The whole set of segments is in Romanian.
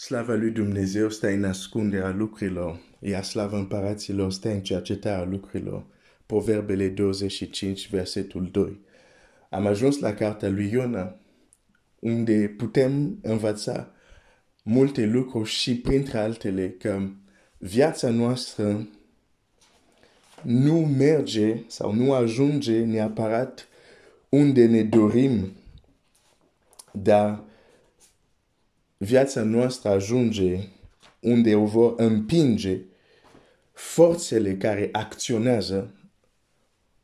Slava lui Dumnezeu stă în ascunderea lucrurilor, iar slava împăraților stă în cercetarea lucrurilor. Proverbele 25, versetul 2. Am ajuns la cartea lui Iona, unde putem învăța multe lucruri și printre altele că viața noastră nu merge sau nu ajunge neapărat unde ne dorim, dar viața noastră ajunge unde o vor împinge forțele care acționează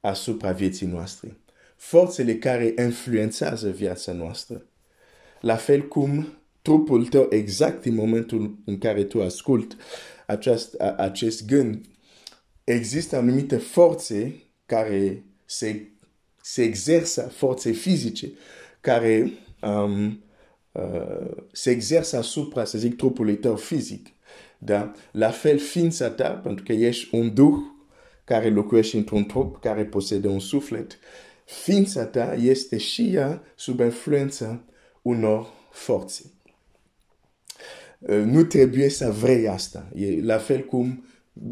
asupra vieții noastre, forțele care influențează viața noastră. La fel cum trupul tău, exact în momentul în care tu ascult acest, acest gând, există anumite forțe care se, se exersă, forțe fizice, care um, uh, se exersă asupra, să zic, trupului tău fizic. Da? La fel, ființa ta, pentru că ești un duh care locuiește într-un trup, care posedă un suflet, ființa ta este și ea sub influența unor forțe. Uh, nu trebuie să vrei asta. E la fel cum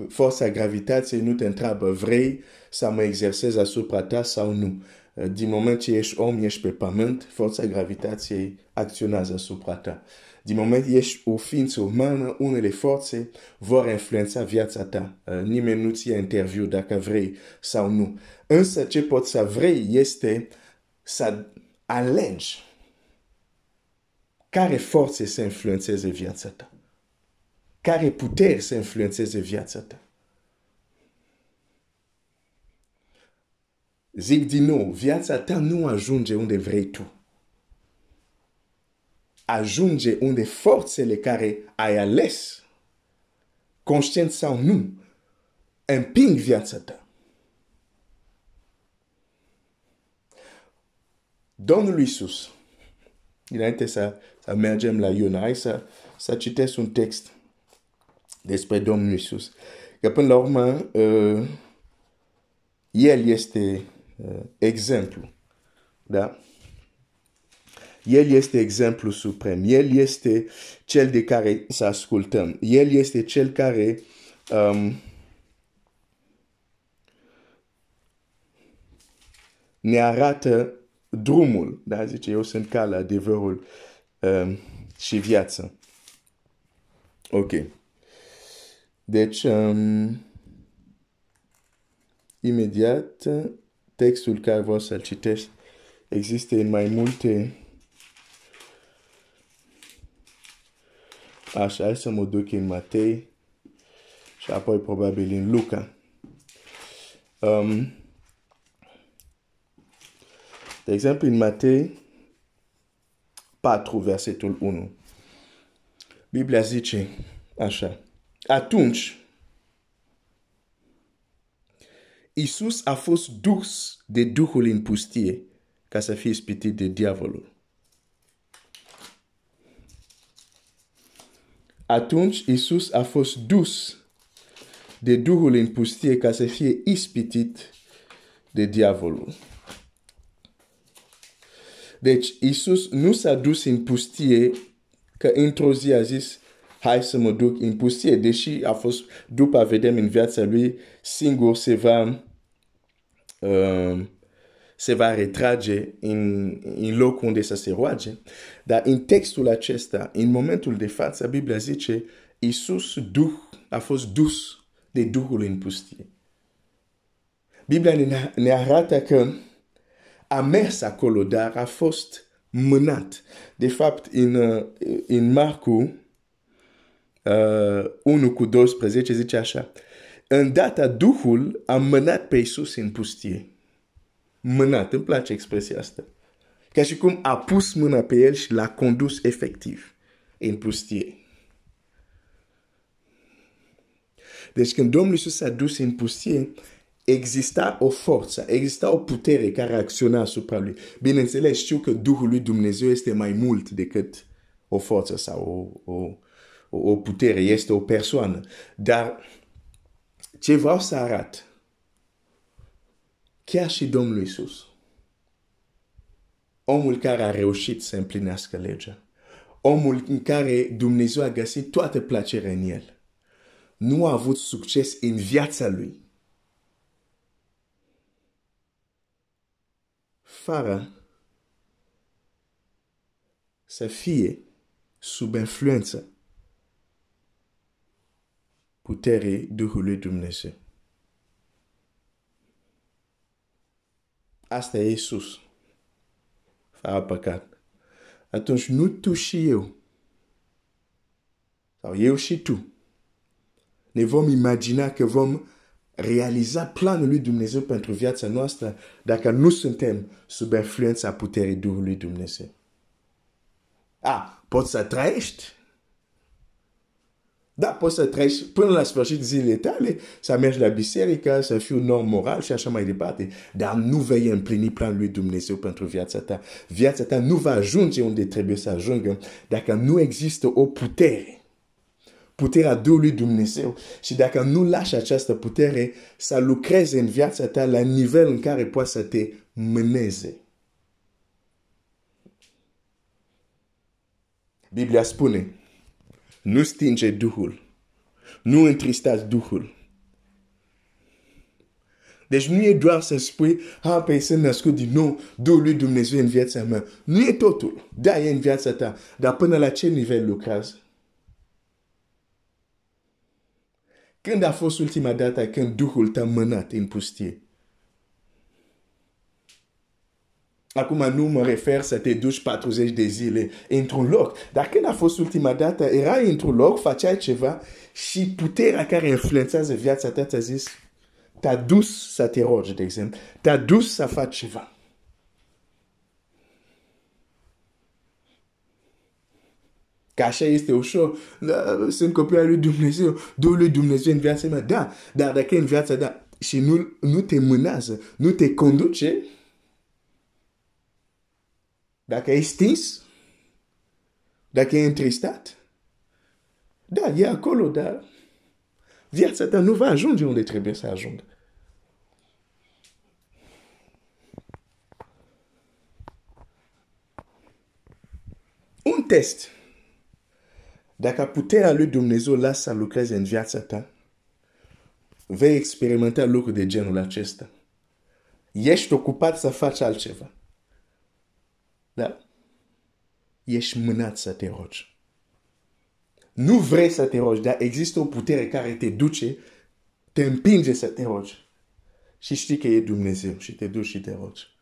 forța gravitației nu te întreabă vrei să mă exersez asupra ta sau nu. Uh, din moment ce ești om, ești pe pământ, forța gravitației acționează asupra ta. Din moment ce ești o ființă umană, unele forțe vor influența viața ta. Uh, nimeni nu ți interviu dacă vrei sau nu. Însă ce poți să vrei este să alegi care forțe să influențeze viața ta. Care puteri să influențeze viața ta. Zic din nou, viața ta nu ajunge unde vrei tu. Ajunge unde forțele care ai ales, conștient sau nu, împing viața ta. Domnul Iisus, înainte să, să mergem la Iona, hai să, să citesc un text despre Domnul Iisus. Că până la urmă, uh, El este uh, exemplu. Da? El este exemplu suprem. El este cel de care să ascultăm. El este cel care um, ne arată drumul. Da? Zice, eu sunt calea, adevărul um, și viața. Ok. Deci, um, imediat, textul care vreau să-l citești există în mai multe Așa, hai să mă duc în Matei și apoi probabil în Luca. Um, de exemplu, în Matei 4, versetul 1. Biblia zice așa. Atunci, Isus a fost dus de Duhul în pustie ca să fie ispitit de diavolul. Atunci Isus a fost dus de Duhul în pustie ca să fie ispitit de diavolul. Deci Isus nu s-a dus în pustie că într-o zi a zis hai să mă duc în pustie, deși a fost, după vedem în viața lui, singur se va, uh, se va retrage în, în locul unde să se roage. Dar în textul acesta, în momentul de față, Biblia zice, Iisus Duh a fost dus de Duhul în pustie. Biblia ne, ne arată că a mers acolo, dar a fost mânat. De fapt, în, în Marcu, uh, 1 cu 12 zice așa. Îndată Duhul a mânat pe Iisus în pustie. Mânat, îmi place expresia asta. Ca și cum a pus mâna pe el și l-a condus efectiv în pustie. Deci când Domnul Iisus s-a dus în pustie, exista o forță, exista o putere care acționa asupra lui. Bineînțeles, știu că Duhul lui Dumnezeu este mai mult decât o forță sau o, o, o putere, este o persoană. Dar ce vreau să arăt, chiar și Domnul Iisus, omul care a reușit să împlinească legea, omul în care Dumnezeu a găsit toată plăcerea în el, nu a avut succes în viața lui. Fără să fie sub influență puterii Duhului Dumnezeu. Asta e Iisus. Fără păcat. Atunci nu tu și eu, sau eu și tu, ne vom imagina că vom realiza planul lui Dumnezeu pentru viața noastră dacă nu suntem sub influența puterii Duhului Dumnezeu. Ah, poți să trăiești. Da, poți să trăiești până la sfârșit zilele tale, să mergi la biserică, să fii un om moral și așa mai departe. Dar nu vei împlini planul lui Dumnezeu pentru viața ta. Viața ta nu va ajunge unde trebuie să ajungă dacă nu există o putere. Puterea Duhului Dumnezeu și dacă nu lași această putere să lucreze în viața ta la nivel în care poate să te mâneze. Biblia spune, nu stinge Duhul, nu întristați Duhul. Deci nu e doar să spui, ha, pe sunt născut din nou, Duhul lui Dumnezeu în viața mea. Nu e totul. Da, e în viața ta. Dar până la ce nivel lucrează? Când a fost ultima dată când Duhul te-a mânat în pustie? Acum nu mă refer să te duci 40 de zile într-un loc. Dar când a fost ultima dată, erai într-un loc, făceai ceva și puterea care influențează viața ta ți-a zis, te-a dus să te rogi, de exemplu, te-a dus să faci ceva. Că așa este ușor. Da, sunt copil al lui Dumnezeu. Duhul lui Dumnezeu în viața mea. Da, dar dacă în viața da și nu, nu te mânează, nu te conduce, dacă e stins, dacă e întristat, da, e acolo, dar viața ta nu va ajunge unde trebuie să ajungă. Un test. Dacă puterea lui Dumnezeu lasă să lucreze în viața ta, vei experimenta lucruri de genul acesta. Ești ocupat să faci altceva. Da? Ești mânat să te rogi. Nu vrei să te rogi, dar există o putere care te duce, te împinge să te rogi. Și știi că e Dumnezeu și te duci și te rogi.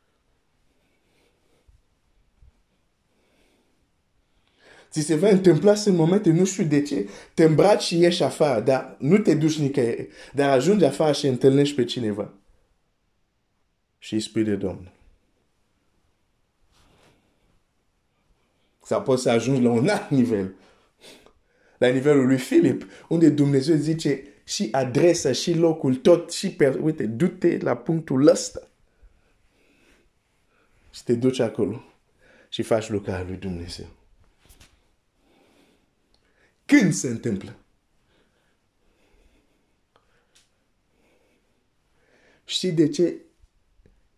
Ți se va întâmpla în momente, nu știu de ce, te îmbraci și ieși afară, dar nu te duci nicăieri, dar ajungi afară și întâlnești pe cineva. Și îi spui de Domnul. Sau poți să ajungi la un alt nivel. La nivelul lui Filip, unde Dumnezeu zice și adresa, și locul, tot, și per... Uite, du-te la punctul ăsta. Și te duci acolo și faci lucrarea lui Dumnezeu. Când se întâmplă? Știi de ce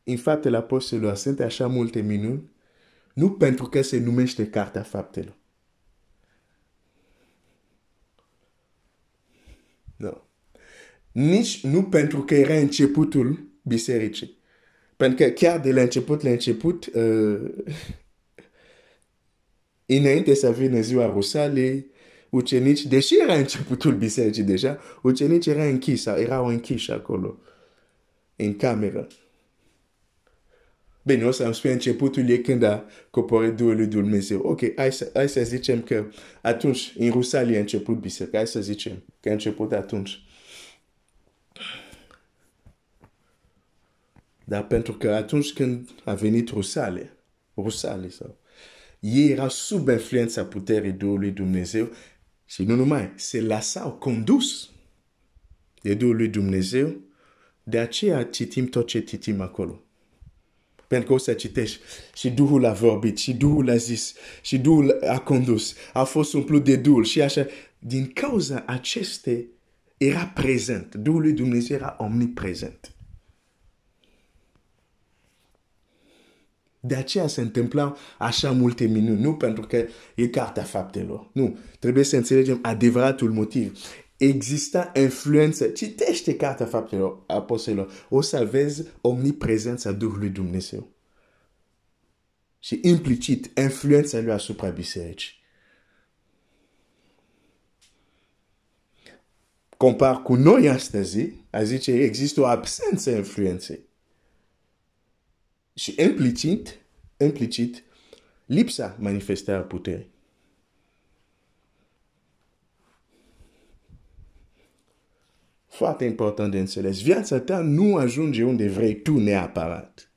în faptele apostolilor sunt așa multe minuni? Nu pentru că se numește Cartea Faptelor. Nu. Nici nu pentru că era începutul bisericii. Pentru că chiar de la început, la început, uh, înainte să vină ziua Rusalei, ucenici, deși era începutul bisericii deja, ucenici era închis, erau închiși acolo, în cameră. Bine, o să-mi spui începutul e când a coborât Duhul lui Dumnezeu. Ok, hai să, hai să zicem că atunci, în Rusalie a început biserica. Hai să zicem că a început atunci. Dar pentru că atunci când a venit Rusalie, Rusalie sau, ei era sub influența puterii Duhului Dumnezeu și nu numai, se lăsau condus de Duhul lui Dumnezeu, de aceea citim tot ce citim acolo. Pentru că o să citești și Duhul a vorbit, și Duhul a zis, și Duhul a condus, a fost umplut de Duhul și așa. Din cauza aceste era prezent. Duhul lui Dumnezeu era omniprezent. De aceea se întâmplau așa multe minuni, nu pentru că e cartea faptelor. Nu, trebuie să înțelegem adevăratul motiv. Exista influență. Citește cartea faptelor apostolilor. O să vezi omniprezența Duhului Dumnezeu. Și implicit influența lui asupra bisericii. Compar cu noi astăzi, a zice, există o absență influenței. Și implicit, implicit, lipsa manifestarea puterii. Foarte important de înțeles. Viața ta nu ajunge unde vrei tu neapărat.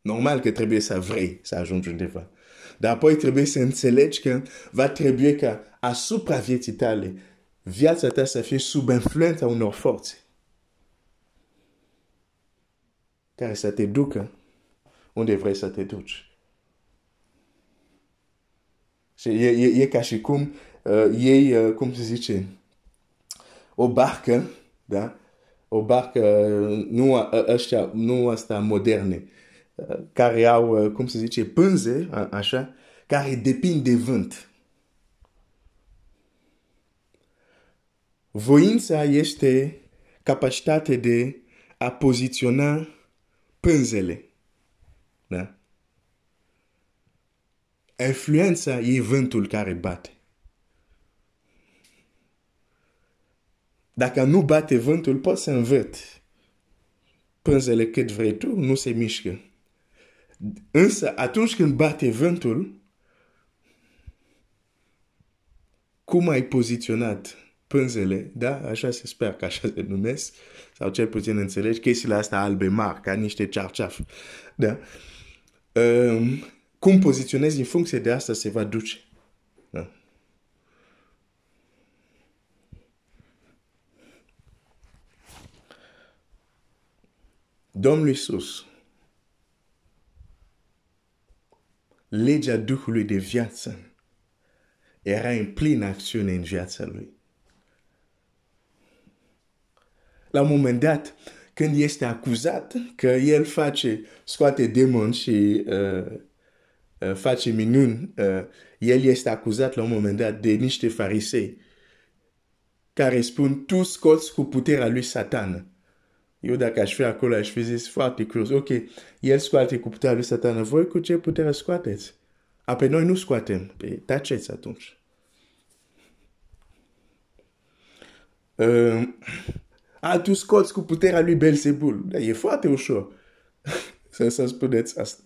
Normal că trebuie să vrei să ajungi undeva. Dar apoi trebuie să înțelegi că va trebui ca asupra vieții tale, viața ta să fie sub influența unor forțe. care să te ducă unde vrei să te duci. Și e, e, e ca și cum uh, ei, uh, cum se zice, o barcă, da? O barcă, uh, nu, uh, ăștia, nu asta moderne, uh, care au, uh, cum se zice, pânze, așa, care depind de vânt. Voința este capacitatea de a poziționa pânzele. Da? Influența e vântul care bate. Dacă nu bate vântul, poți să învăț. Pânzele cât vrei tu, nu se mișcă. Însă, atunci când bate vântul, cum ai poziționat pânzele, da? Așa se sper că așa se numesc, sau cel puțin înțelegi, chestiile astea albe mari, ca niște cearceaf. Da? Um, cum poziționezi în funcție de asta se va duce. Domnul Iisus, legea Duhului de viață era în plină acțiune în viața lui. la un moment dat, când este acuzat că el face, scoate demoni și uh, uh, face minuni, uh, el este acuzat la un moment dat de niște farisei care spun, tu scoți cu puterea lui satan. Eu dacă aș fi acolo, aș fi zis foarte curios, ok, el scoate cu puterea lui satan, voi cu ce putere scoateți? Apoi noi nu scoatem, pe taceți atunci. Uh, a, tu scoți cu puterea lui Belzebul. Da, e foarte ușor să, să spuneți asta.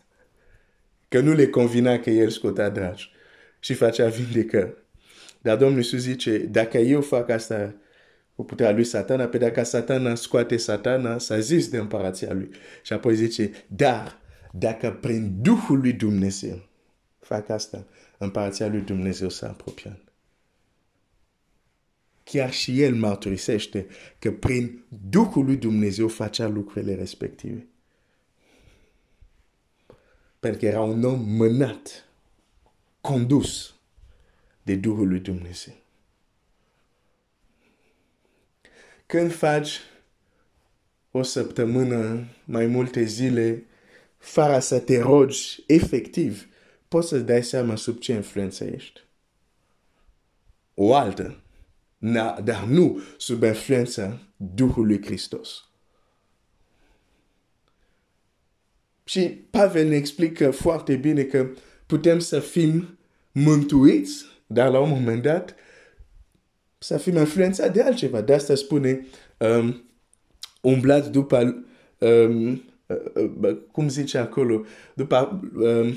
Că nu le convina că el scotea dragi și facea vindecă. Dar Domnul Iisus zice, dacă eu fac asta cu puterea lui satana, pe dacă satana scoate satana, s-a zis de împărația lui. Și apoi zice, dar dacă prin Duhul lui Dumnezeu fac asta, împărația lui Dumnezeu s-a apropiat chiar și el mărturisește că prin Duhul lui Dumnezeu facea lucrurile respective. Pentru că era un om mânat, condus de Duhul lui Dumnezeu. Când faci o săptămână, mai multe zile, fără să te rogi efectiv, poți să dai seama sub ce influență ești. O altă dar nu sub influența Duhului Hristos. Și Pavel ne explică foarte bine că putem să fim mântuiți, dar la un moment dat să fim influențați de altceva. De asta spune um, umblați după, um, uh, cum zice acolo, după um,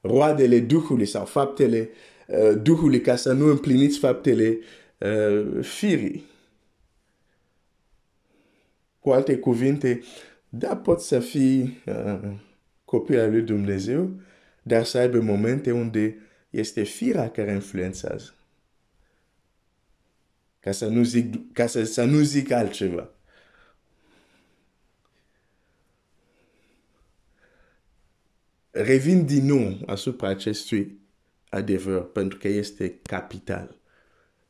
roadele Duhului sau faptele uh, Duhului ca să nu împliniți faptele uh, firii. Cu alte cuvinte, da, poți să fii uh, copil al lui Dumnezeu, dar să aibă momente unde este firea care influențează. Ca să nu zic, ca să, să nu zic altceva. Revin din nou asupra acestui adevăr, pentru că este capital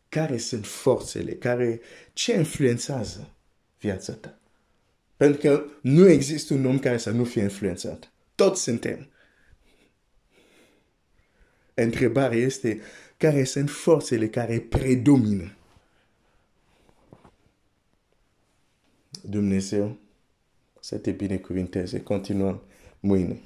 care sunt forțele, care, ce influențează viața ta. Pentru că nu există un om care să nu fie influențat. Toți suntem. Întrebarea este care sunt forțele care predomină. Dumnezeu să te binecuvinteze. Continuăm mâine.